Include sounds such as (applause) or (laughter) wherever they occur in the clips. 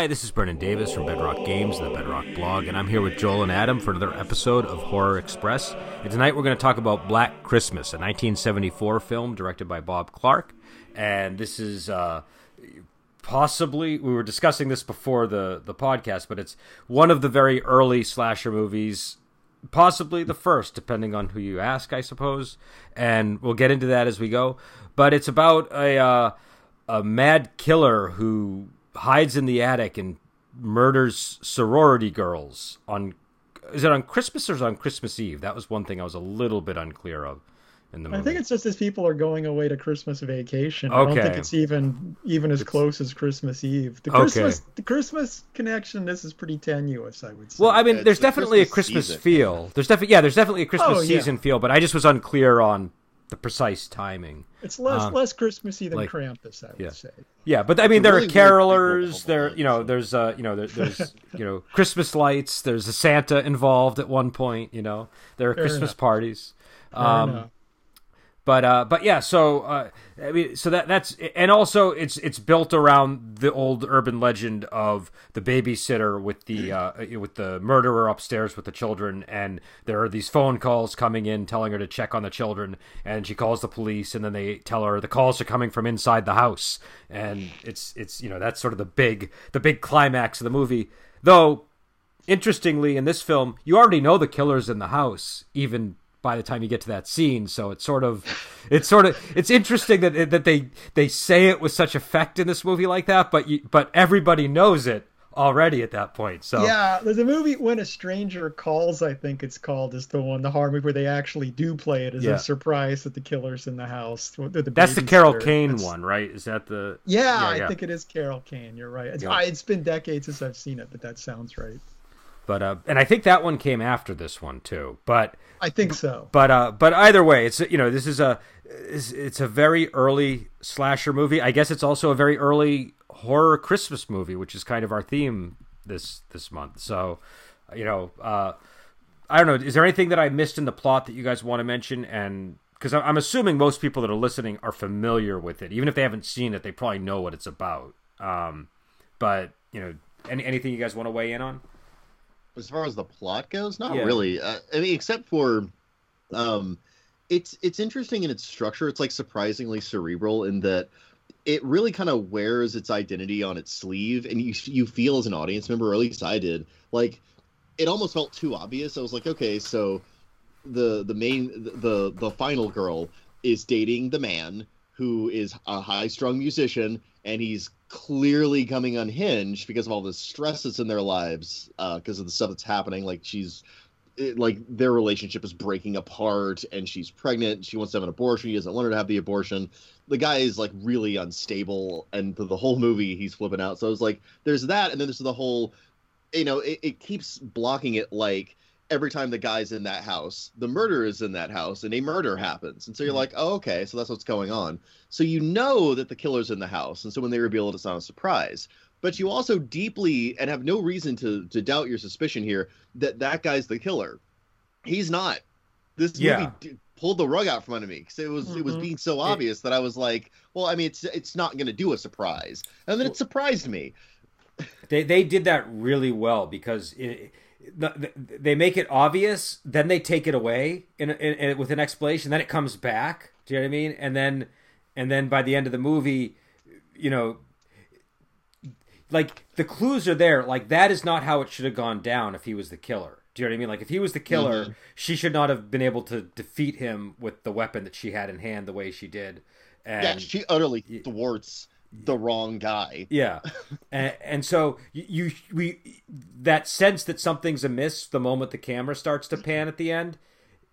Hi, this is Brendan Davis from Bedrock Games and the Bedrock blog, and I'm here with Joel and Adam for another episode of Horror Express. And tonight we're going to talk about Black Christmas, a 1974 film directed by Bob Clark. And this is uh, possibly, we were discussing this before the, the podcast, but it's one of the very early slasher movies possibly the first, depending on who you ask, I suppose. And we'll get into that as we go. But it's about a uh, a mad killer who hides in the attic and murders sorority girls on is it on Christmas or is it on Christmas Eve? That was one thing I was a little bit unclear of in the movie. I think it's just as people are going away to Christmas vacation. Okay. I don't think it's even even as it's... close as Christmas Eve. The Christmas okay. the Christmas connection this is pretty tenuous, I would say. Well, I mean, there's definitely Christmas a Christmas feel. There's definitely yeah, there's definitely a oh, Christmas oh, season yeah. feel, but I just was unclear on the precise timing. It's less um, less Christmassy than like, Krampus, I would yeah. say. Yeah, but I mean, there really are carolers. There, you know, there's uh, you know, there, there's (laughs) you know, Christmas lights. There's a Santa involved at one point. You know, there are Fair Christmas enough. parties. Um, but uh, but yeah, so uh, I mean, so that that's and also it's it's built around the old urban legend of the babysitter with the uh, with the murderer upstairs with the children, and there are these phone calls coming in telling her to check on the children, and she calls the police, and then they tell her the calls are coming from inside the house, and it's it's you know that's sort of the big the big climax of the movie, though. Interestingly, in this film, you already know the killer's in the house, even by the time you get to that scene. So it's sort of, it's sort of, it's interesting that that they they say it with such effect in this movie like that, but you, but everybody knows it already at that point. So yeah, there's a movie when a stranger calls. I think it's called is the one the horror movie where they actually do play it as yeah. a surprise that the killer's in the house. The That's the Carol Kane one, right? Is that the? Yeah, yeah, yeah, I think it is Carol Kane. You're right. It's, it's been decades since I've seen it, but that sounds right. But uh, and I think that one came after this one too. But I think so. But uh, but either way, it's you know this is a it's, it's a very early slasher movie. I guess it's also a very early horror Christmas movie, which is kind of our theme this this month. So, you know, uh, I don't know. Is there anything that I missed in the plot that you guys want to mention? And because I'm assuming most people that are listening are familiar with it, even if they haven't seen it, they probably know what it's about. Um, but you know, any, anything you guys want to weigh in on? As far as the plot goes, not yeah. really. Uh, I mean, except for, um, it's it's interesting in its structure. It's like surprisingly cerebral in that it really kind of wears its identity on its sleeve, and you you feel as an audience member, or at least I did, like it almost felt too obvious. I was like, okay, so the the main the the final girl is dating the man who is a high strung musician and he's clearly coming unhinged because of all the stress that's in their lives because uh, of the stuff that's happening. Like she's it, like their relationship is breaking apart and she's pregnant. She wants to have an abortion. He doesn't want her to have the abortion. The guy is like really unstable and the, the whole movie he's flipping out. So it's like there's that and then there's the whole you know it, it keeps blocking it like every time the guy's in that house, the murder is in that house and a murder happens. And so you're mm-hmm. like, oh, okay, so that's what's going on. So you know that the killer's in the house. And so when they reveal it, it's not a surprise. But you also deeply and have no reason to, to doubt your suspicion here that that guy's the killer. He's not. This yeah. movie d- pulled the rug out from under me because it was mm-hmm. it was being so obvious it, that I was like, well, I mean, it's it's not going to do a surprise, and then well, it surprised me. They they did that really well because it, they make it obvious, then they take it away in, in, in, with an explanation, then it comes back. Do you know what I mean? And then, and then by the end of the movie, you know, like the clues are there. Like that is not how it should have gone down if he was the killer. Do you know what I mean? Like if he was the killer, mm-hmm. she should not have been able to defeat him with the weapon that she had in hand the way she did. And yeah, she utterly thwarts the wrong guy. Yeah, (laughs) and, and, so you we that sense that something's amiss the moment the camera starts to pan at the end,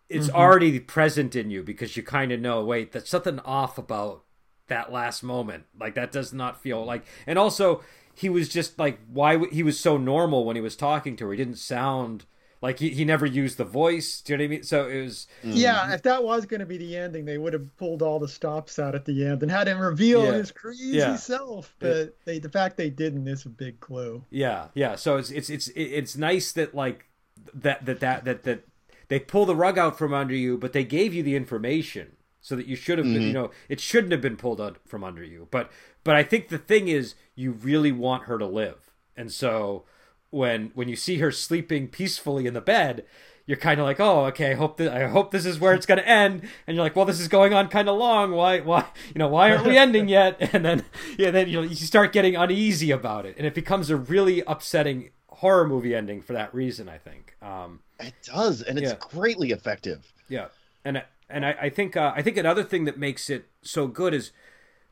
it's mm-hmm. already present in you because you kind of know. Wait, there's something off about that last moment. Like that does not feel like. And also, he was just like why he was so normal when he was talking to her. He didn't sound like he, he never used the voice. Do you know what I mean? So it was. Mm. Yeah, if that was going to be the ending, they would have pulled all the stops out at the end and had him reveal yeah. his crazy yeah. self. But it, they, the fact they didn't is a big clue. Yeah, yeah. So it's it's it's it's nice that like that that that that that they pull the rug out from under you, but they gave you the information so that you should have been. Mm-hmm. You know, it shouldn't have been pulled out from under you. But but I think the thing is, you really want her to live and so when when you see her sleeping peacefully in the bed you're kind of like, oh, okay, I hope that I hope this is where it's going to end, and you're like, well, this is going on kind of long. Why, why, you know, why aren't we ending (laughs) yet? And then, yeah, then you know, you start getting uneasy about it, and it becomes a really upsetting horror movie ending for that reason. I think um, it does, and it's yeah. greatly effective. Yeah, and and I, I think uh, I think another thing that makes it so good is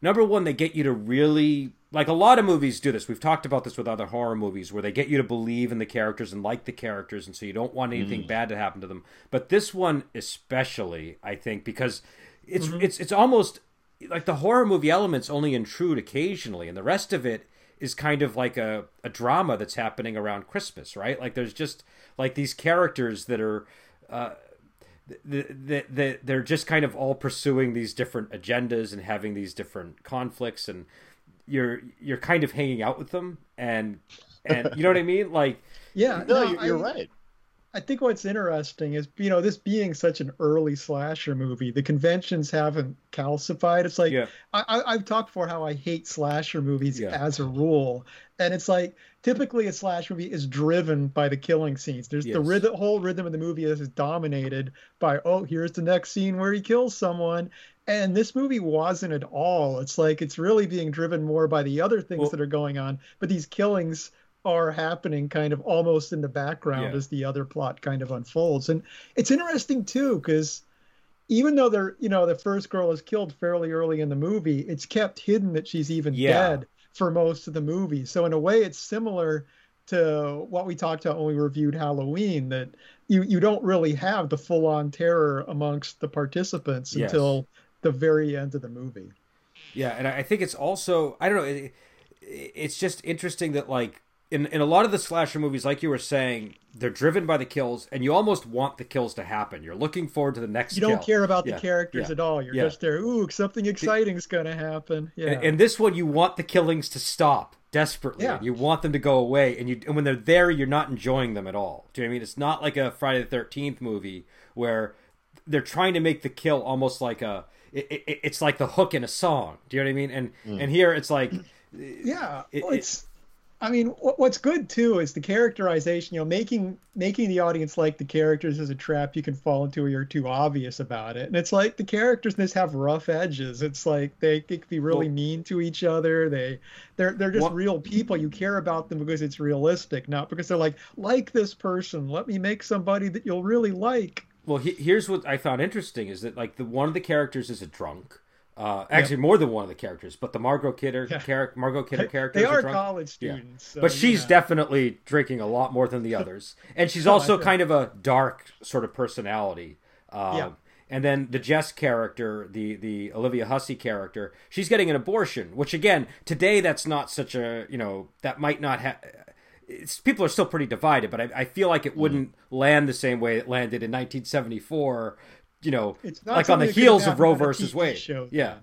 number one, they get you to really like a lot of movies do this. We've talked about this with other horror movies where they get you to believe in the characters and like the characters, and so you don't want anything mm. bad to happen to them. But this one especially, I think, because it's mm-hmm. it's it's almost like the horror movie elements only intrude occasionally, and the rest of it is kind of like a, a drama that's happening around Christmas, right? Like there's just like these characters that are. Uh, the, the, the, they're just kind of all pursuing these different agendas and having these different conflicts and you're you're kind of hanging out with them and and you know what I mean? Like yeah, no, no you're, I, right. I think what's interesting is you know this being such an early slasher movie, the conventions haven't calcified. It's like yeah. I, have talked before how I hate slasher movies yeah. as a rule, and it's like typically a slasher movie is driven by the killing scenes. There's yes. the rhythm, whole rhythm of the movie is dominated by oh here's the next scene where he kills someone, and this movie wasn't at all. It's like it's really being driven more by the other things well, that are going on, but these killings are happening kind of almost in the background yeah. as the other plot kind of unfolds. And it's interesting too because even though they're you know the first girl is killed fairly early in the movie, it's kept hidden that she's even yeah. dead for most of the movie. So in a way, it's similar to what we talked about when we reviewed Halloween that you you don't really have the full on terror amongst the participants yes. until the very end of the movie. Yeah, and I think it's also I don't know. It, it's just interesting that like in in a lot of the slasher movies, like you were saying, they're driven by the kills, and you almost want the kills to happen. You're looking forward to the next. You don't kill. care about yeah. the characters yeah. at all. You're yeah. just there. Ooh, something exciting's gonna happen. Yeah. And, and, this one, you want the killings to stop desperately. Yeah. You want them to go away, and you and when they're there, you're not enjoying them at all. Do you know what I mean? It's not like a Friday the Thirteenth movie where they're trying to make the kill almost like a it, it, it's like the hook in a song. Do you know what I mean? And mm. and here it's like, yeah, it, well, it's. I mean, what's good too is the characterization. You know, making making the audience like the characters is a trap you can fall into where you're too obvious about it. And it's like the characters in this have rough edges. It's like they, they can be really well, mean to each other. They they're they're just real people. You care about them because it's realistic, not because they're like like this person. Let me make somebody that you'll really like. Well, he, here's what I found interesting is that like the one of the characters is a drunk. Uh, actually, more than one of the characters, but the Margot Kidder yeah. character, Margot Kidder character, they are college students, yeah. so, but she's yeah. definitely drinking a lot more than the others, and she's (laughs) also kind of a dark sort of personality. Um, yeah. And then the Jess character, the the Olivia Hussey character, she's getting an abortion, which again today that's not such a you know that might not have people are still pretty divided, but I, I feel like it mm. wouldn't land the same way it landed in 1974. You know, like on the heels of Roe versus Wade. Show, yeah.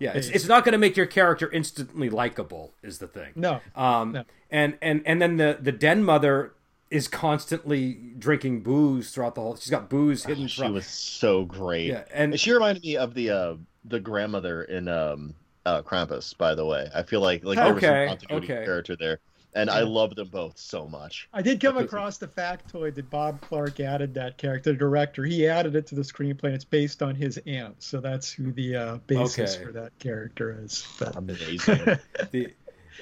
Yeah, it's, it's not going to make your character instantly likable, is the thing. No. Um, no. And and and then the the den mother is constantly drinking booze throughout the whole. She's got booze hidden. Oh, she from... was so great. Yeah, and she reminded me of the uh, the grandmother in um, uh, Krampus. By the way, I feel like like there was some continuity okay. character there and I love them both so much. I did come across the factoid that Bob Clark added that character, the director. He added it to the screenplay, and it's based on his aunt, so that's who the uh, basis okay. for that character is. But... Amazing. (laughs) the,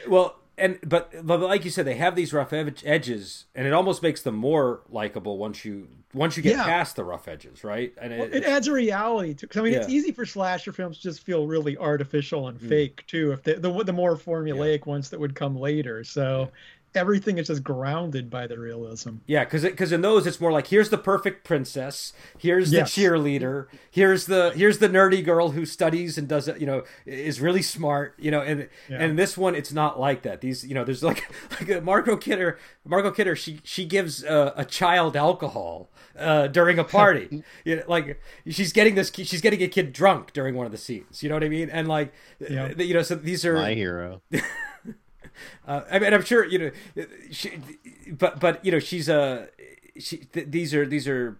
well, and but, but like you said, they have these rough edges, and it almost makes them more likable once you once you get yeah. past the rough edges, right? And it, well, it adds a reality to. Cause, I mean, yeah. it's easy for slasher films to just feel really artificial and mm. fake too. If they, the the more formulaic yeah. ones that would come later, so everything is just grounded by the realism. Yeah, because because in those it's more like here's the perfect princess, here's yes. the cheerleader, here's the here's the nerdy girl who studies and does it, you know, is really smart, you know, and yeah. and this one it's not like that. These you know, there's like (laughs) like Margot Kidder, Margot Kidder, she she gives a, a child alcohol uh, during a (laughs) party, you know, like she's getting this, she's getting a kid drunk during one of the scenes. You know what I mean? And like, yeah. you know, so these are my hero. (laughs) (laughs) Uh, I mean, I'm sure you know, she, but but you know, she's a she. Th- these are these are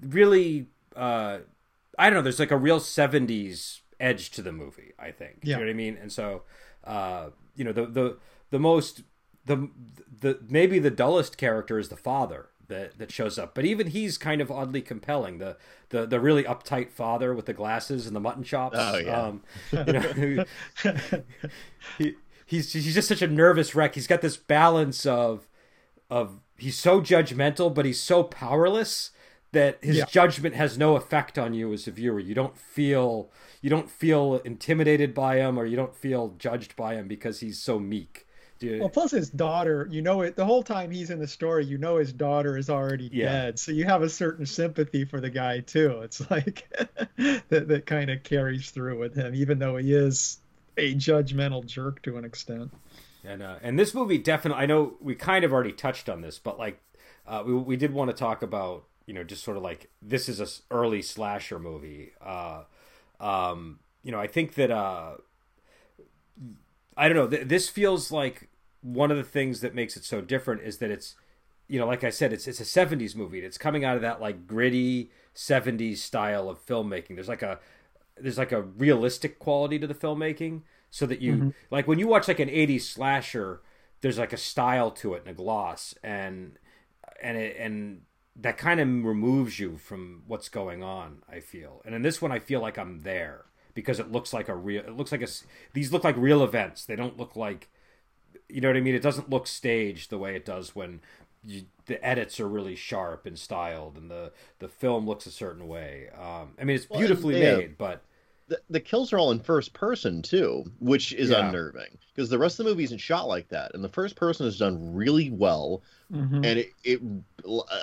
really. Uh, I don't know. There's like a real '70s edge to the movie. I think. Yeah. You know what I mean? And so, uh, you know, the the the most the the maybe the dullest character is the father that that shows up. But even he's kind of oddly compelling. The the the really uptight father with the glasses and the mutton chops. Oh yeah. Um, you know, (laughs) he, he's he's just such a nervous wreck. He's got this balance of of he's so judgmental, but he's so powerless that his yeah. judgment has no effect on you as a viewer. You don't feel you don't feel intimidated by him or you don't feel judged by him because he's so meek. Dude. Well, plus his daughter, you know it the whole time he's in the story, you know his daughter is already yeah. dead. So you have a certain sympathy for the guy too. It's (laughs) like that that kind of carries through with him, even though he is a judgmental jerk to an extent. And uh, and this movie definitely, I know we kind of already touched on this, but like uh, we we did want to talk about you know just sort of like this is a early slasher movie. Uh, um, you know, I think that uh, I don't know. Th- this feels like one of the things that makes it so different is that it's, you know, like I said, it's it's a '70s movie. It's coming out of that like gritty '70s style of filmmaking. There's like a there's like a realistic quality to the filmmaking, so that you mm-hmm. like when you watch like an '80s slasher, there's like a style to it and a gloss, and and it and that kind of removes you from what's going on. I feel, and in this one, I feel like I'm there because it looks like a real. It looks like a. These look like real events. They don't look like. You know what I mean? It doesn't look staged the way it does when you, the edits are really sharp and styled, and the the film looks a certain way. Um, I mean, it's beautifully well, made, but the, the kills are all in first person too, which is yeah. unnerving because the rest of the movie isn't shot like that, and the first person is done really well. Mm-hmm. And it, it,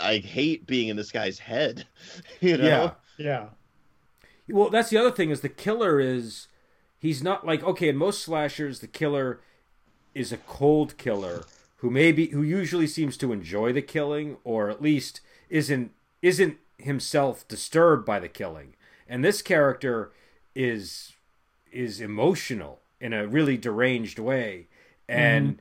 I hate being in this guy's head. (laughs) You know? Yeah. Yeah. Well, that's the other thing is the killer is he's not like okay in most slashers the killer is a cold killer who maybe who usually seems to enjoy the killing or at least isn't isn't himself disturbed by the killing. And this character is is emotional in a really deranged way and mm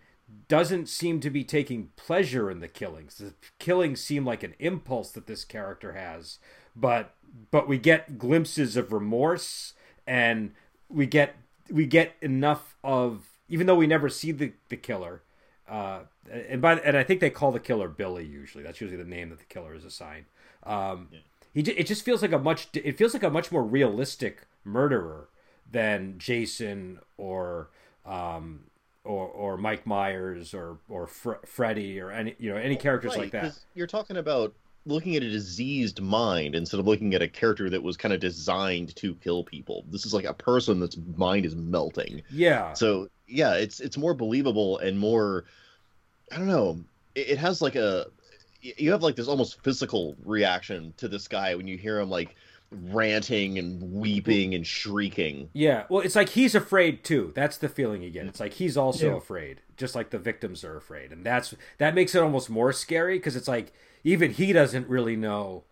doesn't seem to be taking pleasure in the killings. The killings seem like an impulse that this character has, but but we get glimpses of remorse and we get we get enough of even though we never see the the killer uh, and by and I think they call the killer Billy usually that's usually the name that the killer is assigned um, yeah. he it just feels like a much it feels like a much more realistic murderer than Jason or um, or or Mike Myers or or Fre- Freddy or any you know any characters right, like that. You're talking about looking at a diseased mind instead of looking at a character that was kind of designed to kill people. This is like a person that's mind is melting. Yeah. So yeah, it's it's more believable and more. I don't know. It, it has like a. You have like this almost physical reaction to this guy when you hear him like ranting and weeping and shrieking. Yeah, well, it's like he's afraid too. That's the feeling you get. It's like he's also yeah. afraid, just like the victims are afraid, and that's that makes it almost more scary because it's like even he doesn't really know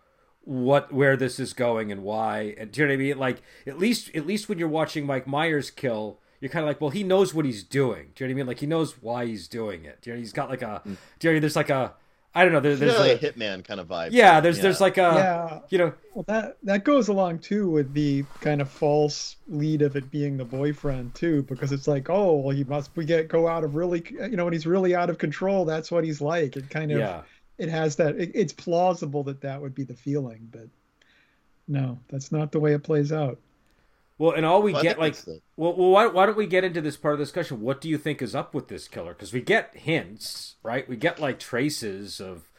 what where this is going and why. And do you know what I mean? Like at least at least when you're watching Mike Myers kill, you're kind of like, well, he knows what he's doing. Do you know what I mean? Like he knows why he's doing it. Do you know? He's got like a. Mm. Do you know? There's like a I don't know. There, there's like a hitman kind of vibe. Yeah, there's yeah. there's like a yeah. you know. Well, that that goes along too with the kind of false lead of it being the boyfriend too, because it's like, oh, well, he must we get go out of really, you know, when he's really out of control, that's what he's like. It kind of yeah. it has that. It, it's plausible that that would be the feeling, but no, that's not the way it plays out. Well, and all we well, get like, well, well why, why don't we get into this part of the discussion? What do you think is up with this killer? Because we get hints, right? We get like traces of,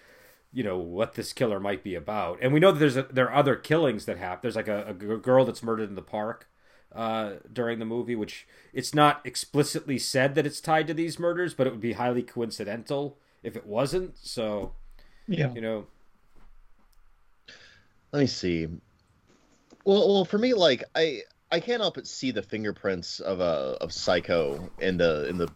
you know, what this killer might be about, and we know that there's a, there are other killings that happen. There's like a, a girl that's murdered in the park uh, during the movie, which it's not explicitly said that it's tied to these murders, but it would be highly coincidental if it wasn't. So, yeah, you know. Let me see. Well, well, for me, like I I can't help but see the fingerprints of a uh, of Psycho in the in the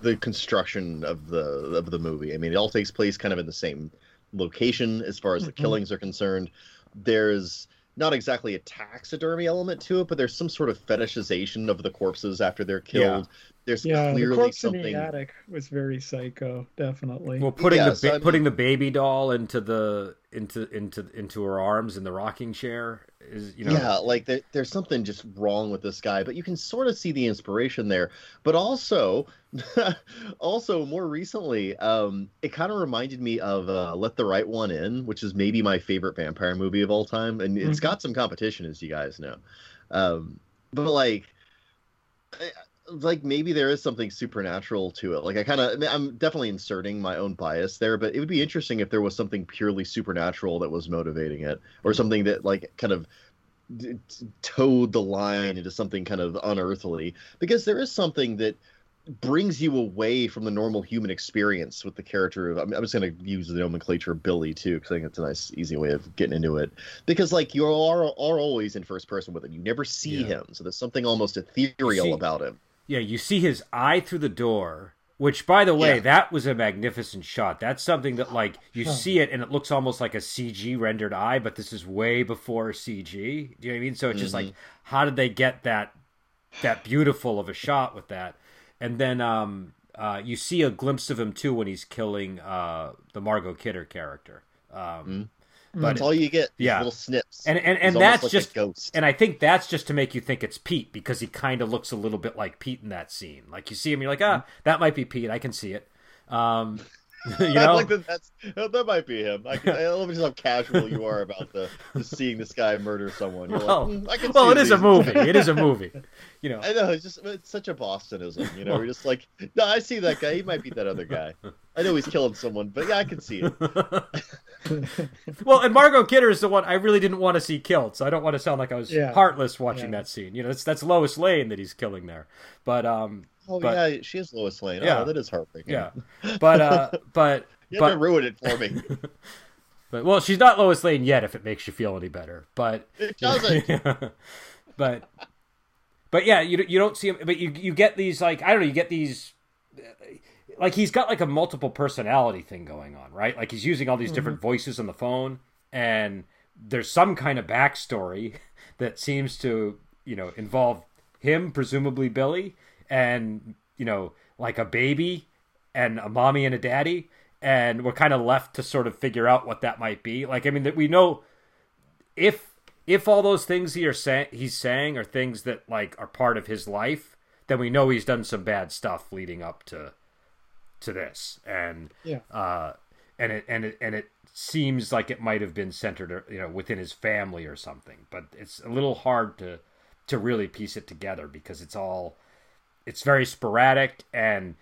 the construction of the of the movie. I mean, it all takes place kind of in the same location as far as the mm-hmm. killings are concerned. There's not exactly a taxidermy element to it, but there's some sort of fetishization of the corpses after they're killed. Yeah. There's yeah, clearly the corpse something. In the attic was very psycho, definitely. Well, putting yeah, the so putting the baby doll into the into into into her arms in the rocking chair is you know. Yeah like there, there's something just wrong with this guy but you can sort of see the inspiration there. But also (laughs) also more recently um it kind of reminded me of uh, let the right one in which is maybe my favorite vampire movie of all time and mm-hmm. it's got some competition as you guys know. Um but like like maybe there is something supernatural to it. Like I kind of, I'm definitely inserting my own bias there, but it would be interesting if there was something purely supernatural that was motivating it, or mm-hmm. something that like kind of towed the line into something kind of unearthly. Because there is something that brings you away from the normal human experience with the character of I'm, I'm just going to use the nomenclature Billy too because I think it's a nice easy way of getting into it because like you are are always in first person with him you never see yeah. him so there's something almost ethereal see, about him yeah, you see his eye through the door, which, by the way, yeah. that was a magnificent shot. That's something that, like, you see it and it looks almost like a CG rendered eye, but this is way before CG. Do you know what I mean? So it's mm-hmm. just like, mm-hmm. how did they get that that beautiful of a shot with that? And then um, uh, you see a glimpse of him too when he's killing uh, the Margot Kidder character. Um, mm-hmm. But that's all you get. yeah, little snips. And and, and that's like just ghost. And I think that's just to make you think it's Pete because he kind of looks a little bit like Pete in that scene. Like you see him, you're like, ah, that might be Pete. I can see it. Um, (laughs) you know, like that, that's that might be him. I, can, (laughs) I love just how casual you are about the, the seeing this guy murder someone. You're well, like, mm, I can well, it is a movie. It is a movie. (laughs) You know, I know it's just it's such a Bostonism. You know, we're just like, no, I see that guy. He might be that other guy. I know he's killing someone, but yeah, I can see it. (laughs) well, and Margot Kidder is the one I really didn't want to see killed, so I don't want to sound like I was yeah. heartless watching yeah. that scene. You know, that's that's Lois Lane that he's killing there, but um Oh but, yeah, she is Lois Lane. Yeah, oh, that is heartbreaking. Yeah, but uh, (laughs) but you but ruin it for me. (laughs) but well, she's not Lois Lane yet. If it makes you feel any better, but it doesn't. but but yeah, you you don't see him. But you you get these like I don't know. You get these like he's got like a multiple personality thing going on, right? Like he's using all these mm-hmm. different voices on the phone, and there's some kind of backstory (laughs) that seems to you know involve him, presumably Billy, and you know like a baby and a mommy and a daddy and we're kind of left to sort of figure out what that might be like i mean that we know if if all those things he are saying he's saying are things that like are part of his life then we know he's done some bad stuff leading up to to this. And yeah. uh and it and it and it seems like it might have been centered you know within his family or something but it's a little hard to to really piece it together because it's all it's very sporadic and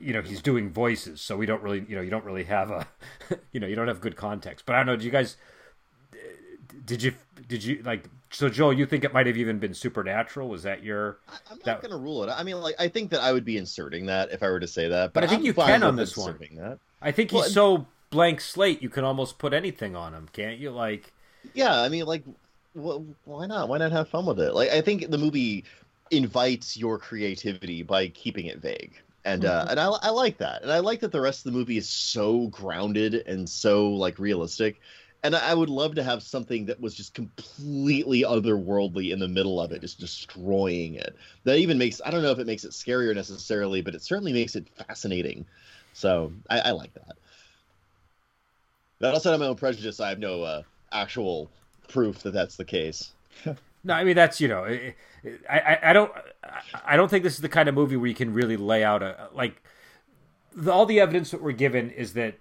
you know he's doing voices so we don't really you know you don't really have a (laughs) you know you don't have good context. But i don't know do you guys did you did you like so joel you think it might have even been supernatural was that your i'm not that... gonna rule it i mean like i think that i would be inserting that if i were to say that but, but i think I'm you can on this one that. i think he's well, so blank slate you can almost put anything on him can't you like yeah i mean like well, why not why not have fun with it like i think the movie invites your creativity by keeping it vague and uh, mm-hmm. and I, I like that, and I like that the rest of the movie is so grounded and so like realistic. And I would love to have something that was just completely otherworldly in the middle of it, just destroying it. That even makes I don't know if it makes it scarier necessarily, but it certainly makes it fascinating. So I, I like that. But also, have my own prejudice. I have no uh, actual proof that that's the case. (laughs) no, I mean that's you know. It, I, I, don't I don't think this is the kind of movie where you can really lay out a like the, all the evidence that we're given is that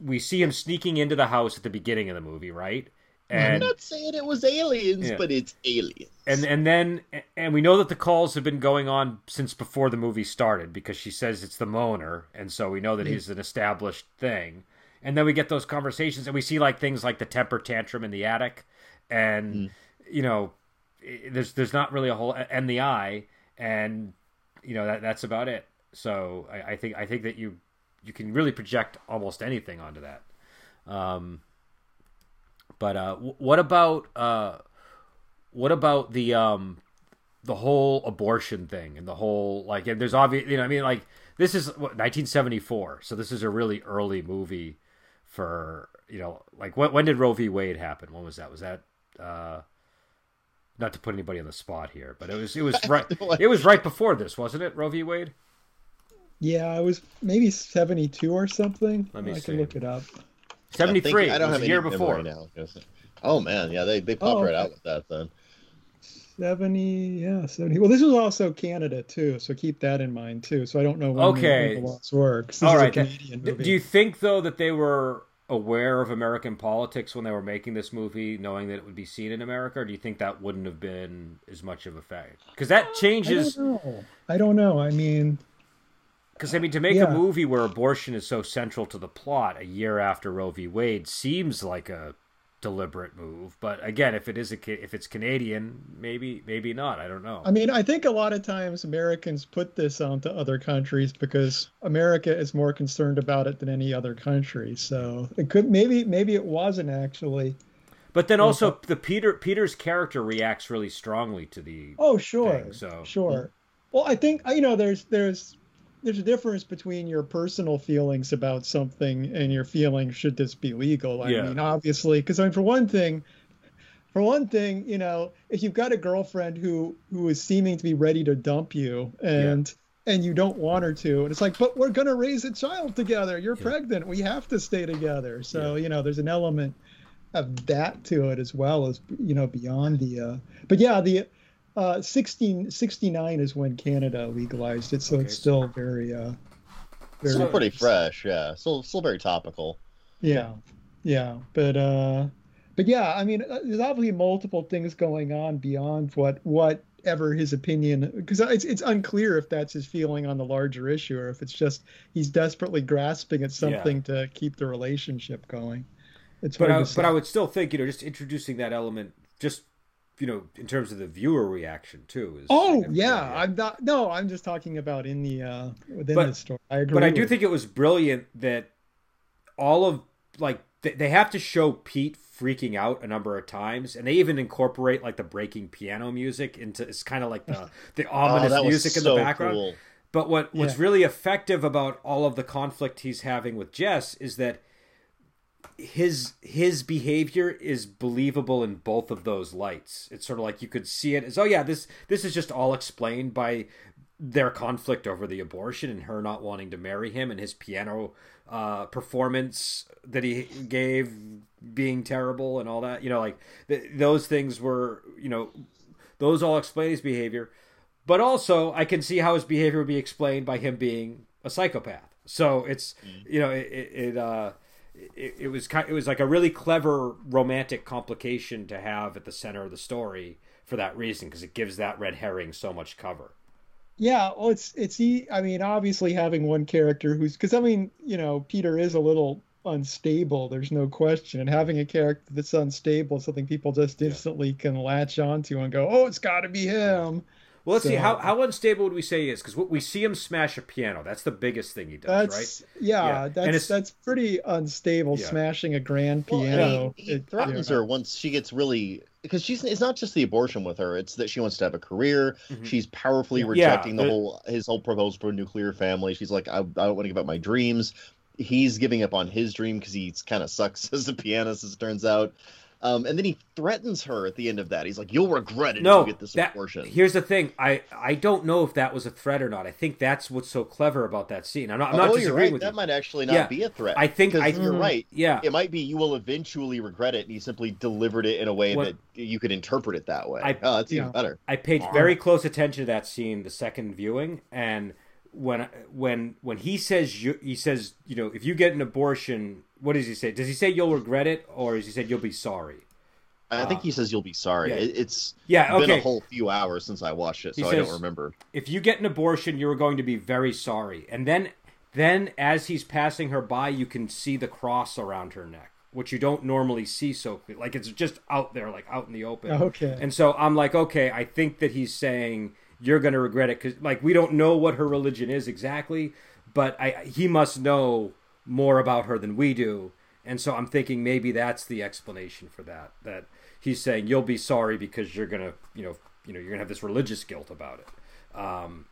we see him sneaking into the house at the beginning of the movie, right? And, I'm not saying it was aliens, yeah. but it's aliens. And and then and we know that the calls have been going on since before the movie started because she says it's the moaner, and so we know that mm-hmm. he's an established thing. And then we get those conversations, and we see like things like the temper tantrum in the attic, and mm. you know there's there's not really a whole and the eye and you know that that's about it so I, I, think i think that you you can really project almost anything onto that. Um but uh what about uh what about the um the whole abortion thing and the whole like and there's obvious you know i mean like this is what 1974 so this is a really early movie for you know like when, when did roe v. Wade happen? When was that? Was that uh not to put anybody on the spot here, but it was it was (laughs) right it was right before this, wasn't it, Roe v. Wade? Yeah, I was maybe seventy two or something. Let me I see. can look it up. Seventy three. I, I, don't have a year before. now. Oh man, yeah, they they pop oh, right out with that then. 70 yeah 70 well this was also canada too so keep that in mind too so i don't know when okay the, laws work all right do you think though that they were aware of american politics when they were making this movie knowing that it would be seen in america or do you think that wouldn't have been as much of a fact because that changes I don't, know. I don't know i mean because I mean, to make yeah. a movie where abortion is so central to the plot a year after Roe v. Wade seems like a deliberate move. But again, if it is a if it's Canadian, maybe maybe not. I don't know. I mean, I think a lot of times Americans put this onto other countries because America is more concerned about it than any other country. So it could maybe maybe it wasn't actually. But then also the Peter Peter's character reacts really strongly to the oh sure thing, so sure. Well, I think you know there's there's there's a difference between your personal feelings about something and your feeling should this be legal. I yeah. mean, obviously, because I mean, for one thing, for one thing, you know, if you've got a girlfriend who who is seeming to be ready to dump you and yeah. and you don't want her to, and it's like, but we're gonna raise a child together. You're yeah. pregnant. We have to stay together. So you know, there's an element of that to it as well as you know beyond the. Uh, but yeah, the uh, 1669 is when Canada legalized it, so okay. it's still very, uh, very still pretty fresh. Yeah, still still very topical. Yeah, yeah, but uh, but yeah, I mean, uh, there's obviously multiple things going on beyond what whatever his opinion, because it's it's unclear if that's his feeling on the larger issue or if it's just he's desperately grasping at something yeah. to keep the relationship going. It's but I, but I would still think you know just introducing that element just you know, in terms of the viewer reaction too. Is oh yeah, I'm not. No, I'm just talking about in the uh within but, the story. I agree. But I do think it was brilliant that all of like they have to show Pete freaking out a number of times, and they even incorporate like the breaking piano music into it's kind of like the (laughs) the oh, ominous oh, music in the background. Cool. But what what's yeah. really effective about all of the conflict he's having with Jess is that his his behavior is believable in both of those lights. It's sort of like you could see it as oh yeah this this is just all explained by their conflict over the abortion and her not wanting to marry him and his piano uh, performance that he gave being terrible and all that. You know, like th- those things were you know those all explain his behavior. But also, I can see how his behavior would be explained by him being a psychopath. So it's mm. you know it, it, it uh, it, it was kind, it was like a really clever romantic complication to have at the center of the story for that reason because it gives that red herring so much cover. Yeah, well, it's it's I mean, obviously having one character who's because I mean, you know, Peter is a little unstable. There's no question, and having a character that's unstable is something people just instantly yeah. can latch onto and go, "Oh, it's got to be him." Well, let's so, see how how unstable would we say he is because we see him smash a piano. That's the biggest thing he does, right? Yeah, yeah. that's that's pretty unstable. Yeah. Smashing a grand piano. Well, he, he it, threatens you know. her once she gets really because she's it's not just the abortion with her. It's that she wants to have a career. Mm-hmm. She's powerfully rejecting yeah, the whole his whole proposal for a nuclear family. She's like, I, I don't want to give up my dreams. He's giving up on his dream because he's kind of sucks (laughs) as a pianist, as it turns out. Um, and then he threatens her at the end of that. He's like, "You'll regret it no, if you get this that, abortion." Here's the thing: I I don't know if that was a threat or not. I think that's what's so clever about that scene. I'm not, I'm oh, not disagreeing right. with that you. That might actually not yeah. be a threat. I think I, you're right. Yeah, it might be you will eventually regret it, and he simply delivered it in a way what, that you could interpret it that way. I, oh, that's yeah. even better. I paid very close attention to that scene the second viewing, and when when when he says you, he says you know if you get an abortion, what does he say? Does he say you'll regret it, or does he say you'll be sorry? I think he uh, says you'll be sorry. Yeah. It's yeah, okay. been a whole few hours since I watched it, so says, I don't remember. If you get an abortion, you're going to be very sorry. And then, then as he's passing her by, you can see the cross around her neck, which you don't normally see so like it's just out there, like out in the open. Okay. And so I'm like, okay, I think that he's saying you're going to regret it because like we don't know what her religion is exactly, but I he must know more about her than we do. And so I'm thinking maybe that's the explanation for that. That he's saying you'll be sorry because you're gonna you know you know you're gonna have this religious guilt about it um,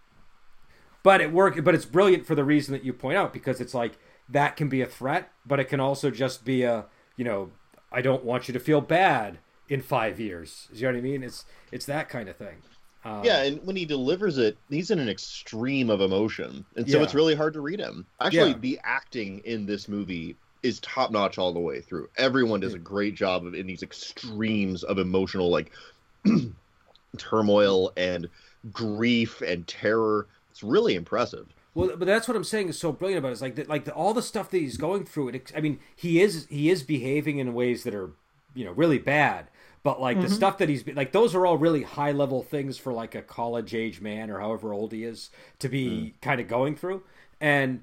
but it work but it's brilliant for the reason that you point out because it's like that can be a threat but it can also just be a you know i don't want you to feel bad in five years you know what i mean it's it's that kind of thing um, yeah, and when he delivers it, he's in an extreme of emotion, and so yeah. it's really hard to read him. Actually, yeah. the acting in this movie is top notch all the way through. Everyone does a great job of in these extremes of emotional like (clears throat) turmoil and grief and terror. It's really impressive. Well, but that's what I'm saying is so brilliant about it. It's like the, like the, all the stuff that he's going through. It, I mean, he is he is behaving in ways that are you know really bad. But like mm-hmm. the stuff that he's like, those are all really high level things for like a college age man or however old he is to be mm. kind of going through. And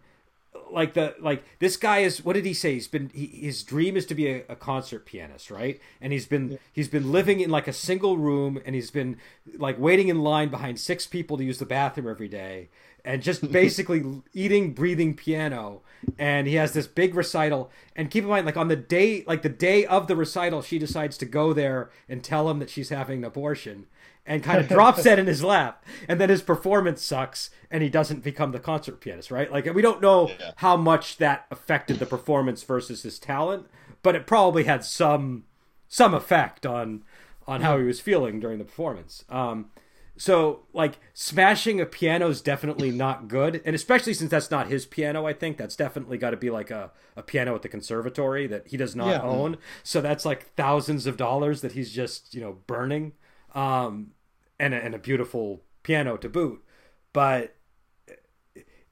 like the like this guy is what did he say he's been he, his dream is to be a, a, concert pianist right and he's been yeah. he's been living in like a single room and he's been like waiting in line behind six people to use the bathroom every day and just (laughs) basically eating breathing piano. And he has this big recital. And keep in mind like on the day like the day of the recital she decides to go there and tell him that she's having an abortion and kind of (laughs) drops that in his lap. And then his performance sucks and he doesn't become the concert pianist right? Like we don't know yeah. how much that affected the performance versus his talent but it probably had some some effect on on how he was feeling during the performance. Um so like smashing a piano is definitely not good, and especially since that's not his piano. I think that's definitely got to be like a, a piano at the conservatory that he does not yeah. own. So that's like thousands of dollars that he's just you know burning, um, and a, and a beautiful piano to boot. But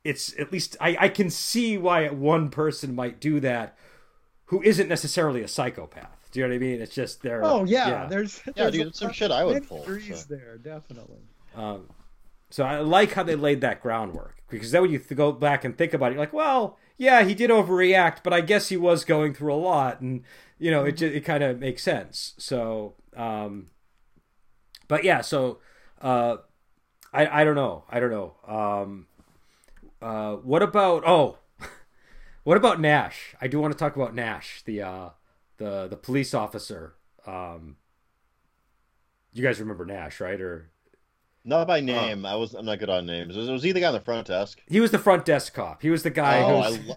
it's at least I, I can see why one person might do that who isn't necessarily a psychopath. Do you know what I mean? It's just there. Oh yeah, yeah. there's, there's yeah, dude, some shit I would pull. Trees so. there, definitely. Um, so I like how they laid that groundwork because then when you th- go back and think about it, you're like, well, yeah, he did overreact, but I guess he was going through a lot, and you know, mm-hmm. it it kind of makes sense. So, um, but yeah, so uh, I I don't know, I don't know. Um, uh, what about oh, (laughs) what about Nash? I do want to talk about Nash, the uh, the the police officer. Um, you guys remember Nash, right? Or not by name. I was. I'm not good on names. Was, was he the guy on the front desk? He was the front desk cop. He was the guy. Oh.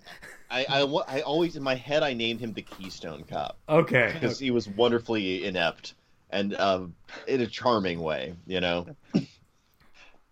I, I, I, I, always in my head I named him the Keystone Cop. Okay. Because he was wonderfully inept and uh, in a charming way, you know.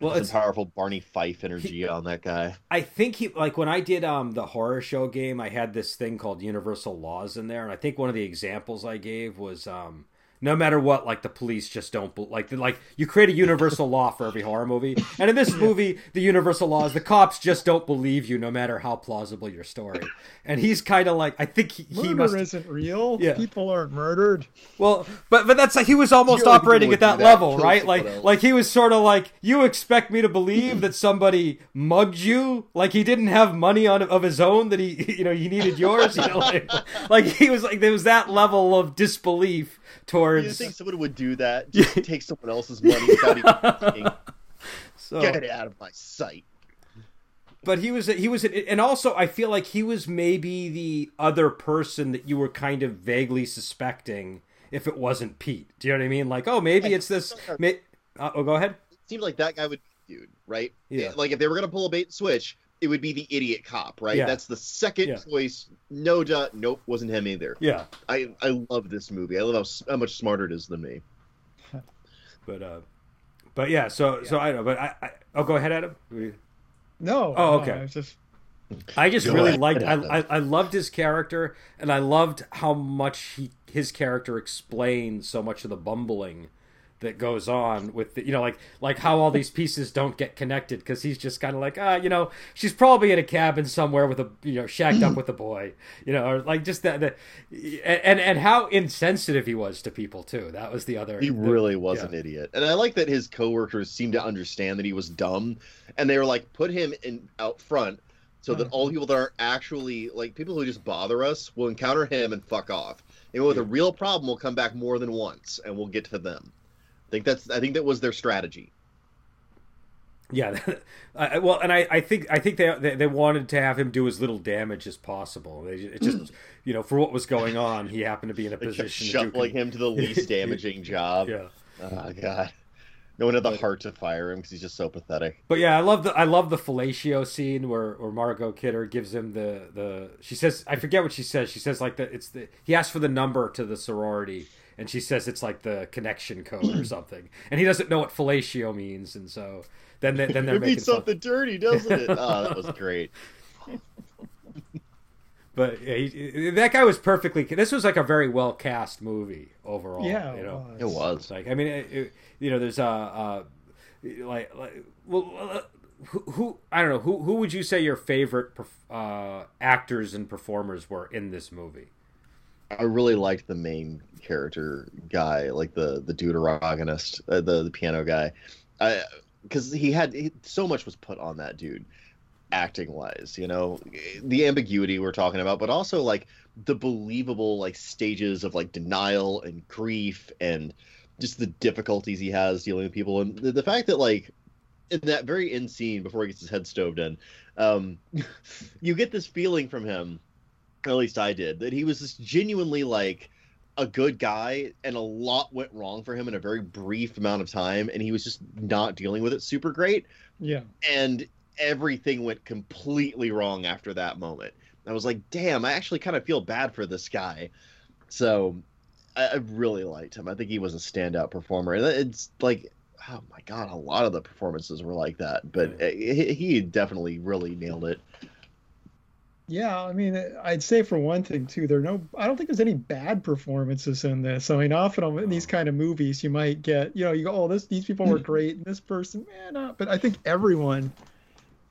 Well, it's powerful Barney Fife energy he, on that guy. I think he like when I did um the horror show game, I had this thing called Universal Laws in there, and I think one of the examples I gave was um no matter what like the police just don't like like you create a universal (laughs) law for every horror movie. And in this movie the universal law is the cops just don't believe you no matter how plausible your story. And he's kind of like i think he, Murder must isn't real. Yeah. People aren't murdered. Well but but that's like he was almost operating at that, that. level right? Like else. like he was sort of like you expect me to believe that somebody mugged you? Like he didn't have money on of his own that he (laughs) you know he needed yours? You know like, like he was like there was that level of disbelief towards. You think someone would do that? (laughs) Just take someone else's money without even (laughs) so, Get it out of my sight. But he was he was and also I feel like he was maybe the other person that you were kind of vaguely suspecting if it wasn't Pete. Do you know what I mean? Like, oh, maybe it's this. May, uh, oh, go ahead. It seems like that guy would, dude, right? Yeah. Like if they were gonna pull a bait and switch, it would be the idiot cop, right? Yeah. That's the second yeah. choice. No doubt. Nope, wasn't him either. Yeah. I I love this movie. I love how, how much smarter it is than me. (laughs) but uh, but yeah. So yeah. so I know. But I, I oh go ahead, Adam. No. Oh okay. No, just. I just Go really ahead. liked. I, I, I loved his character, and I loved how much he his character explained so much of the bumbling that goes on with the, you know like like how all these pieces don't get connected because he's just kind of like ah you know she's probably in a cabin somewhere with a you know shacked up with a boy you know or like just that and and how insensitive he was to people too. That was the other he really was yeah. an idiot. And i like that his coworkers seemed to understand that he was dumb and they were like put him in out front so that all people that aren't actually like people who just bother us will encounter him and fuck off. And with a real problem we'll come back more than once and we'll get to them I think that's I think that was their strategy. Yeah, (laughs) uh, well, and I, I think I think they, they, they wanted to have him do as little damage as possible. It just you know for what was going on, he happened to be in a position shuffling him to the least (laughs) damaging job. Yeah. Oh god. No one had the heart to fire him because he's just so pathetic. But yeah, I love the I love the fellatio scene where where Margot Kidder gives him the the she says I forget what she says. She says like the it's the he asks for the number to the sorority and she says it's like the connection code or (clears throat) something, and he doesn't know what fellatio means, and so then they, then they're it making something fun. dirty, doesn't it? oh, that was great. (laughs) but he, that guy was perfectly. This was like a very well cast movie overall. Yeah, you know, it was. Like I mean, it, it, you know, there's a uh, like, like well. Uh, who, who I don't know who who would you say your favorite uh, actors and performers were in this movie? I really liked the main character guy, like the the deuteragonist, uh, the the piano guy, because he had he, so much was put on that dude, acting wise. You know, the ambiguity we're talking about, but also like the believable like stages of like denial and grief and just the difficulties he has dealing with people and the, the fact that like in that very end scene before he gets his head stoved in, um, (laughs) you get this feeling from him, at least I did, that he was just genuinely like a good guy and a lot went wrong for him in a very brief amount of time and he was just not dealing with it super great. Yeah. And everything went completely wrong after that moment. I was like, damn, I actually kind of feel bad for this guy. So I, I really liked him. I think he was a standout performer. And it's like oh my god, a lot of the performances were like that, but eh, he, he definitely really nailed it. Yeah, I mean, I'd say for one thing too, there are no, I don't think there's any bad performances in this. I mean, often in these kind of movies, you might get, you know, you go, oh, this these people were (laughs) great, and this person, man, not. But I think everyone,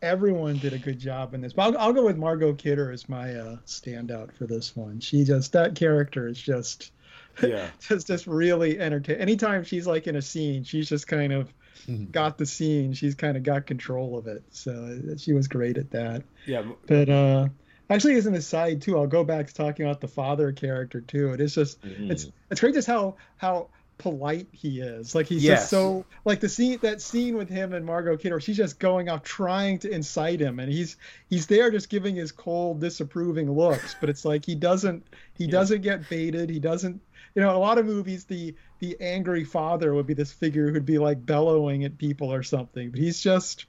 everyone did a good job in this. But I'll, I'll go with Margot Kidder as my uh, standout for this one. She just that character is just yeah (laughs) just just really entertaining anytime she's like in a scene she's just kind of (laughs) got the scene she's kind of got control of it so she was great at that yeah but uh actually as an aside too i'll go back to talking about the father character too it is just mm. it's it's great just how how polite he is. Like he's yes. just so like the scene that scene with him and Margot Kidder, she's just going off trying to incite him, and he's he's there just giving his cold, disapproving looks. But it's like he doesn't he yeah. doesn't get baited. He doesn't you know, in a lot of movies, the the angry father would be this figure who'd be like bellowing at people or something, but he's just.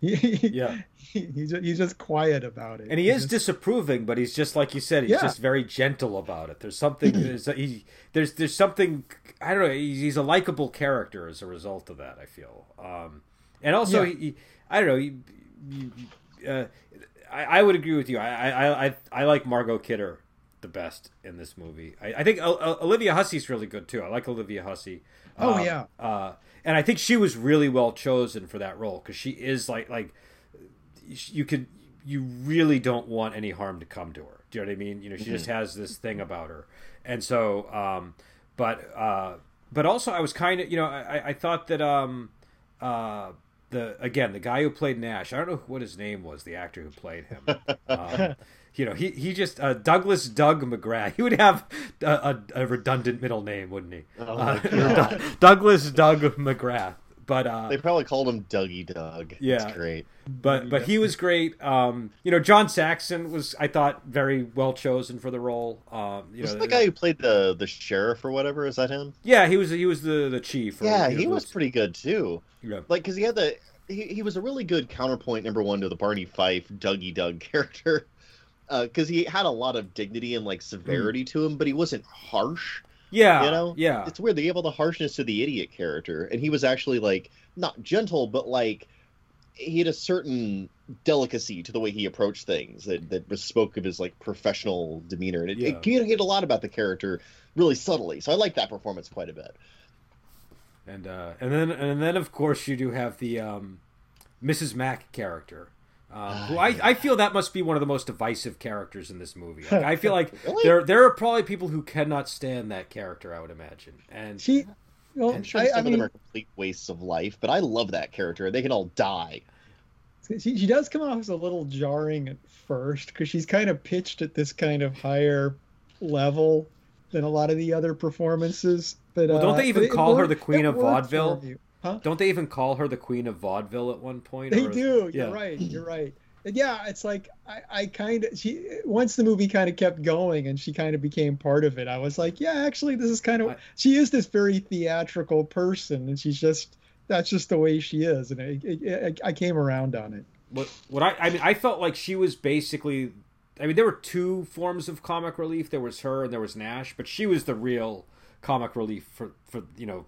(laughs) He, yeah, he, he's, just, he's just quiet about it. And he he's is just, disapproving, but he's just like you said. He's yeah. just very gentle about it. There's something. there's he, there's there's something. I don't know. He's, he's a likable character as a result of that. I feel. Um, and also, yeah. he, I don't know. He, uh, I, I would agree with you. I, I I I like Margot Kidder the best in this movie. I, I think uh, uh, Olivia Hussey's really good too. I like Olivia Hussey. Oh um, yeah. Uh, and I think she was really well chosen for that role because she is like like you could you really don't want any harm to come to her. Do you know what I mean? You know, she mm-hmm. just has this thing about her, and so um, but uh, but also I was kind of you know I I thought that um uh the again the guy who played Nash I don't know what his name was the actor who played him. (laughs) Um, you know, he he just uh, Douglas Doug McGrath. He would have a, a, a redundant middle name, wouldn't he? Oh uh, (laughs) Douglas Doug McGrath. But uh, they probably called him Dougie Doug. Yeah, That's great. But but he was great. Um, you know, John Saxon was I thought very well chosen for the role. Um, you was know, the guy who played the the sheriff or whatever. Is that him? Yeah, he was he was the the chief. Or, yeah, he was, was pretty good too. Yeah, like because he had the he, he was a really good counterpoint number one to the Barney Fife Dougie Doug (laughs) character because uh, he had a lot of dignity and like severity mm. to him, but he wasn't harsh. Yeah, you know, yeah. It's weird they gave all the harshness to the idiot character, and he was actually like not gentle, but like he had a certain delicacy to the way he approached things that that spoke of his like professional demeanor, and it, yeah. it communicated a lot about the character really subtly. So I like that performance quite a bit. And uh, and then and then of course you do have the um, Mrs. Mack character, um, who I, I feel that must be one of the most divisive characters in this movie. Like, I feel (laughs) like really? there there are probably people who cannot stand that character. I would imagine, and she. Well, I'm sure I, some I of mean, them are complete wastes of life, but I love that character. They can all die. She, she does come off as a little jarring at first because she's kind of pitched at this kind of higher level than a lot of the other performances. But well, don't they uh, even call her the queen of vaudeville? Huh? Don't they even call her the queen of vaudeville at one point? They do. You're right. You're right. And yeah, it's like I, I kind of she once the movie kind of kept going and she kind of became part of it. I was like, yeah, actually, this is kind of I, she is this very theatrical person, and she's just that's just the way she is, and it, it, it, I came around on it. What what I I mean, I felt like she was basically. I mean, there were two forms of comic relief. There was her and there was Nash, but she was the real comic relief for for you know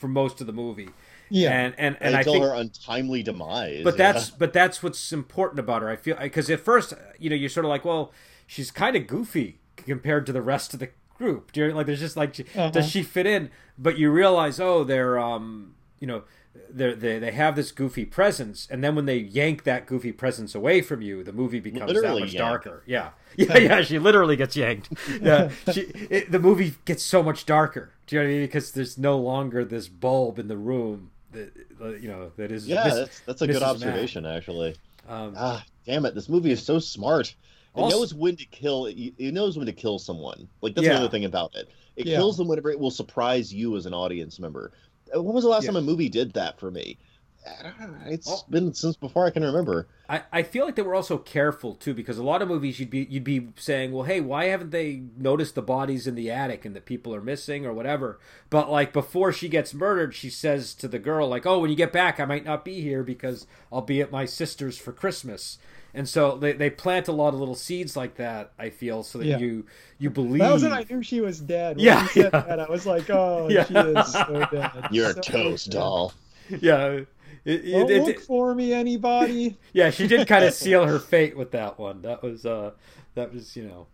for most of the movie. Yeah, and and, and until I think, her untimely demise. But yeah. that's but that's what's important about her. I feel because at first, you know, you're sort of like, well, she's kind of goofy compared to the rest of the group. Do you like? There's just like, uh-huh. does she fit in? But you realize, oh, they're um, you know, they they they have this goofy presence, and then when they yank that goofy presence away from you, the movie becomes literally that much yank. darker. Yeah, (laughs) yeah, yeah. She literally gets yanked. (laughs) Yeah, she, it, the movie gets so much darker. Do you know what I mean? Because there's no longer this bulb in the room that you know that is. Yeah, that's, that's a Mrs. good observation, Matt. actually. Um, ah, damn it! This movie is so smart. It also, knows when to kill. It knows when to kill someone. Like that's yeah. the other thing about it. It yeah. kills them whenever it will surprise you as an audience member. When was the last yeah. time a movie did that for me? Ah, it's well, been since before I can remember. I, I feel like they were also careful too because a lot of movies you'd be you'd be saying, well, hey, why haven't they noticed the bodies in the attic and that people are missing or whatever? But like before she gets murdered, she says to the girl like, oh, when you get back, I might not be here because I'll be at my sister's for Christmas. And so they, they plant a lot of little seeds like that. I feel so that yeah. you you believe. That was when I knew she was dead. When yeah, yeah. That, I was like, oh, (laughs) yeah. she is so dead. (laughs) You're so a toast dead. doll. Yeah. It, it, Don't it, look for me, anybody. (laughs) yeah, she did kind of seal her fate with that one. That was, uh, that was, you know,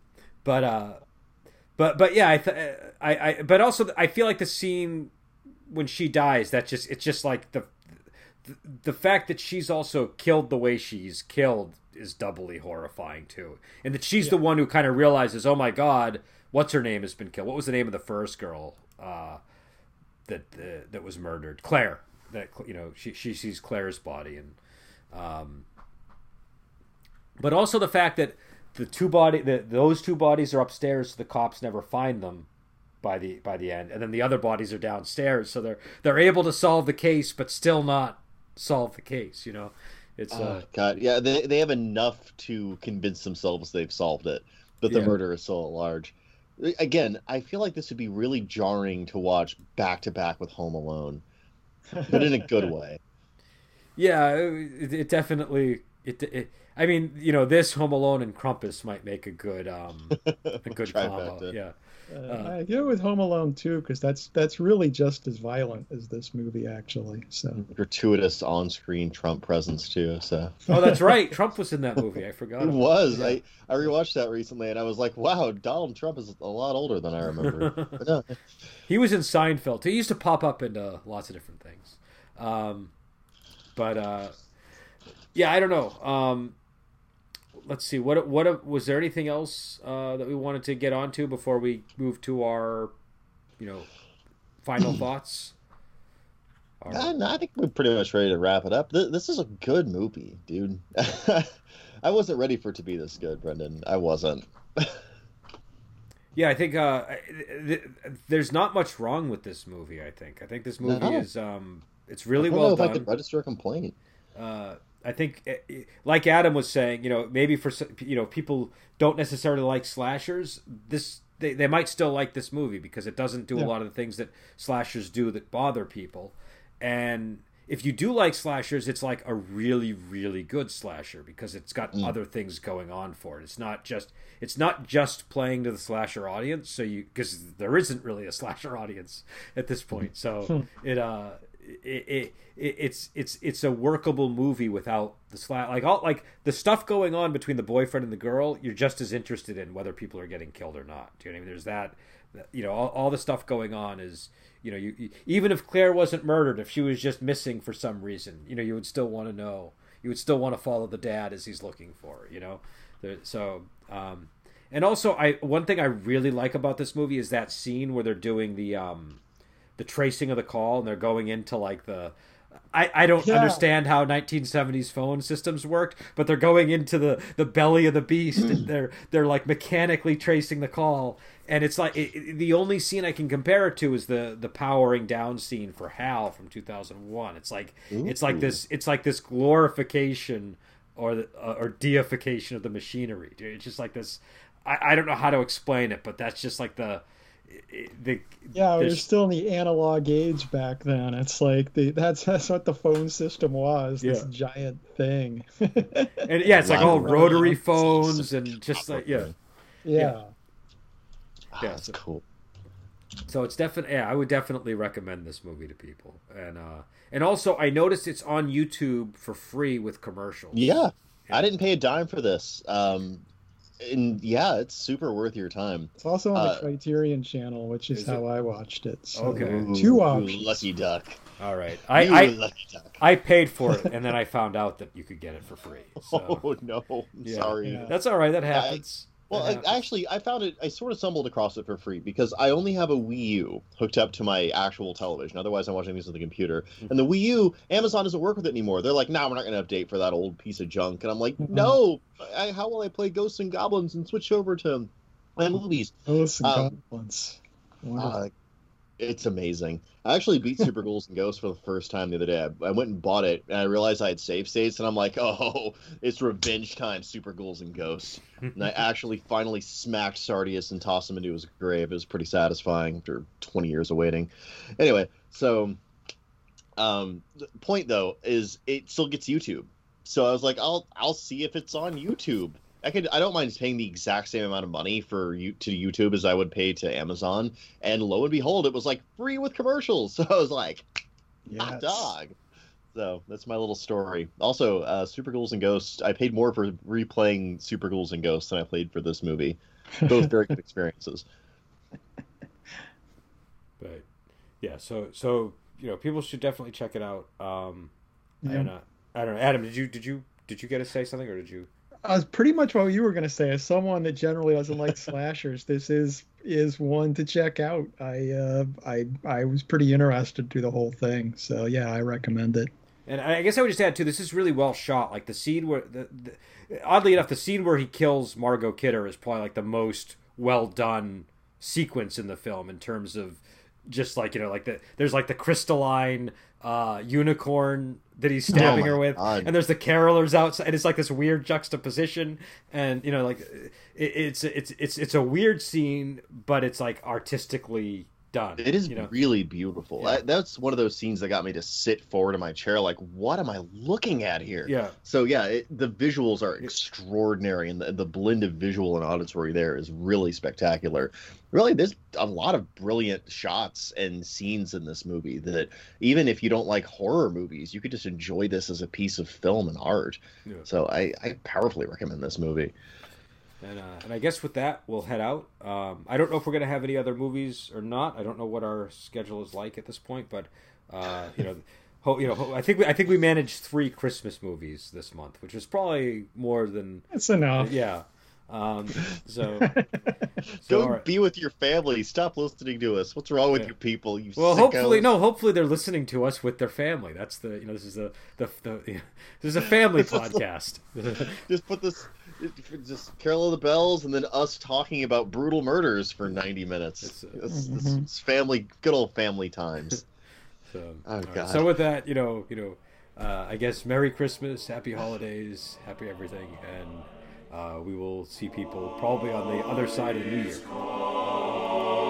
but, uh, but, but yeah, I, th- I, I, but also I feel like the scene when she dies, that just, it's just like the, the, the fact that she's also killed the way she's killed is doubly horrifying too, and that she's yeah. the one who kind of realizes, oh my god, what's her name has been killed. What was the name of the first girl uh, that uh, that was murdered? Claire that you know she she sees Claire's body and um, but also the fact that the two body that those two bodies are upstairs so the cops never find them by the by the end and then the other bodies are downstairs so they're they're able to solve the case but still not solve the case you know it's oh, uh, god yeah they, they have enough to convince themselves they've solved it but the yeah. murder is still at large again i feel like this would be really jarring to watch back to back with home alone but in a good (laughs) way. Yeah, it, it definitely. It, it, I mean, you know, this Home Alone and Krampus might make a good, um, (laughs) a good combo. Yeah. Uh, I go with Home Alone too because that's that's really just as violent as this movie actually. So gratuitous on-screen Trump presence too. So oh, that's right, Trump was in that movie. I forgot. It was. Yeah. I I rewatched that recently and I was like, wow, Donald Trump is a lot older than I remember. (laughs) no. He was in Seinfeld. He used to pop up in uh, lots of different things. Um, but uh, yeah, I don't know. Um, let's see. What what was there anything else uh, that we wanted to get onto before we move to our, you know, final (clears throat) thoughts? Our... no, I think we're pretty much ready to wrap it up. This is a good movie, dude. (laughs) I wasn't ready for it to be this good, Brendan. I wasn't. Yeah, I think uh, th- there's not much wrong with this movie. I think. I think this movie no. is um, it's really well done. I could register a complaint. Uh, I think, eh, eh, like Adam was saying, you know, maybe for you know people don't necessarily like slashers. This they, they might still like this movie because it doesn't do yeah. a lot of the things that slashers do that bother people, and if you do like slashers, it's like a really, really good slasher because it's got mm. other things going on for it. It's not just it's not just playing to the slasher audience. So you because there isn't really a (laughs) slasher audience at this point. So hmm. it uh it, it, it, it's it's it's a workable movie without the slash like all like the stuff going on between the boyfriend and the girl. You're just as interested in whether people are getting killed or not. Do you know what I mean? There's that. You know, all, all the stuff going on is you know, you, you, even if Claire wasn't murdered, if she was just missing for some reason, you know, you would still want to know. You would still want to follow the dad as he's looking for, you know. So, um, and also, I one thing I really like about this movie is that scene where they're doing the um, the tracing of the call and they're going into like the I, I don't yeah. understand how 1970s phone systems worked, but they're going into the, the belly of the beast and (clears throat) they're they're like mechanically tracing the call and it's like it, it, the only scene I can compare it to is the the powering down scene for Hal from 2001. It's like Ooh. it's like this it's like this glorification or the, uh, or deification of the machinery. It's just like this. I, I don't know how to explain it, but that's just like the the yeah we are still in the analog age back then it's like the that's that's what the phone system was this giant thing (laughs) and yeah it's like all rotary phones and just like yeah yeah yeah, that's so, cool. So it's definitely yeah, I would definitely recommend this movie to people. And uh and also I noticed it's on YouTube for free with commercials. Yeah. yeah. I didn't pay a dime for this. Um and yeah, it's super worth your time. It's also on uh, the Criterion channel, which is, is how it? I watched it. So okay, Ooh, two options. Lucky duck. All right, I I, I, paid for it, and then I found out that you could get it for free. So. (laughs) Oh no, yeah. sorry. Yeah. That's all right. That happens. Well, I, actually, I found it. I sort of stumbled across it for free because I only have a Wii U hooked up to my actual television. Otherwise, I'm watching these on the computer. Mm-hmm. And the Wii U, Amazon doesn't work with it anymore. They're like, "No, nah, we're not going to update for that old piece of junk." And I'm like, mm-hmm. "No, I, how will I play Ghosts and Goblins and switch over to my movies?" Ghosts and um, Goblins. Uh, it's amazing. I actually beat Super (laughs) Ghouls and Ghosts for the first time the other day. I, I, went and bought it, and I realized I had save states, and I'm like, (laughs) oh, it's revenge time, Super Ghouls and Ghosts. and I (laughs) actually finally smacked Sardius and tossed him into his grave. It was pretty satisfying after 20 years of waiting. Anyway, so um, the point though is it still gets YouTube. So I was like, I'll I'll see if it's on YouTube. I could I don't mind paying the exact same amount of money for you to YouTube as I would pay to Amazon. And lo and behold, it was like free with commercials. (laughs) So I was like, yes. hot dog. So that's my little story. Also, uh, Super Ghouls and Ghosts. I paid more for replaying Super Ghouls and Ghosts than I paid for this movie. (laughs) Both very good experiences. But yeah, so so you know, people should definitely check it out. Um, yeah. and, uh, I don't know, Adam. Did you did you did you get to say something or did you? Uh, pretty much what you were going to say. As someone that generally doesn't like (laughs) slashers, this is is one to check out. I uh, I I was pretty interested through the whole thing, so yeah, I recommend it. And I guess I would just add too, this is really well shot. Like the scene where, the, the, oddly enough, the scene where he kills Margot Kidder is probably like the most well done sequence in the film in terms of just like you know, like the there's like the crystalline uh, unicorn that he's oh stabbing oh her with, God. and there's the carolers outside, and it's like this weird juxtaposition, and you know, like it, it's it's it's it's a weird scene, but it's like artistically done. It is you know? really beautiful. Yeah. that's one of those scenes that got me to sit forward in my chair, like, what am I looking at here? Yeah. So yeah, it, the visuals are extraordinary, and the, the blend of visual and auditory there is really spectacular. Really, there's a lot of brilliant shots and scenes in this movie that even if you don't like horror movies, you could just enjoy this as a piece of film and art. Yeah. So I, I powerfully recommend this movie. And, uh, and I guess with that, we'll head out. Um, I don't know if we're going to have any other movies or not. I don't know what our schedule is like at this point, but uh, you know, (laughs) ho- you know, I think we, I think we managed three Christmas movies this month, which is probably more than that's enough. yeah. Um, so, (laughs) so go right. be with your family. Stop listening to us. What's wrong with yeah. you people? You well, hopefully, no. Hopefully, they're listening to us with their family. That's the you know this is a the, the you (laughs) know, this is a family podcast. Just put this just Carol of the Bells and then us talking about brutal murders for 90 minutes. It's, uh, it's, mm-hmm. it's family, good old family times. (laughs) so, oh, God. so with that, you know, you know, uh, I guess Merry Christmas, Happy Holidays, Happy everything, and uh, we will see people probably on the other side of the New Year.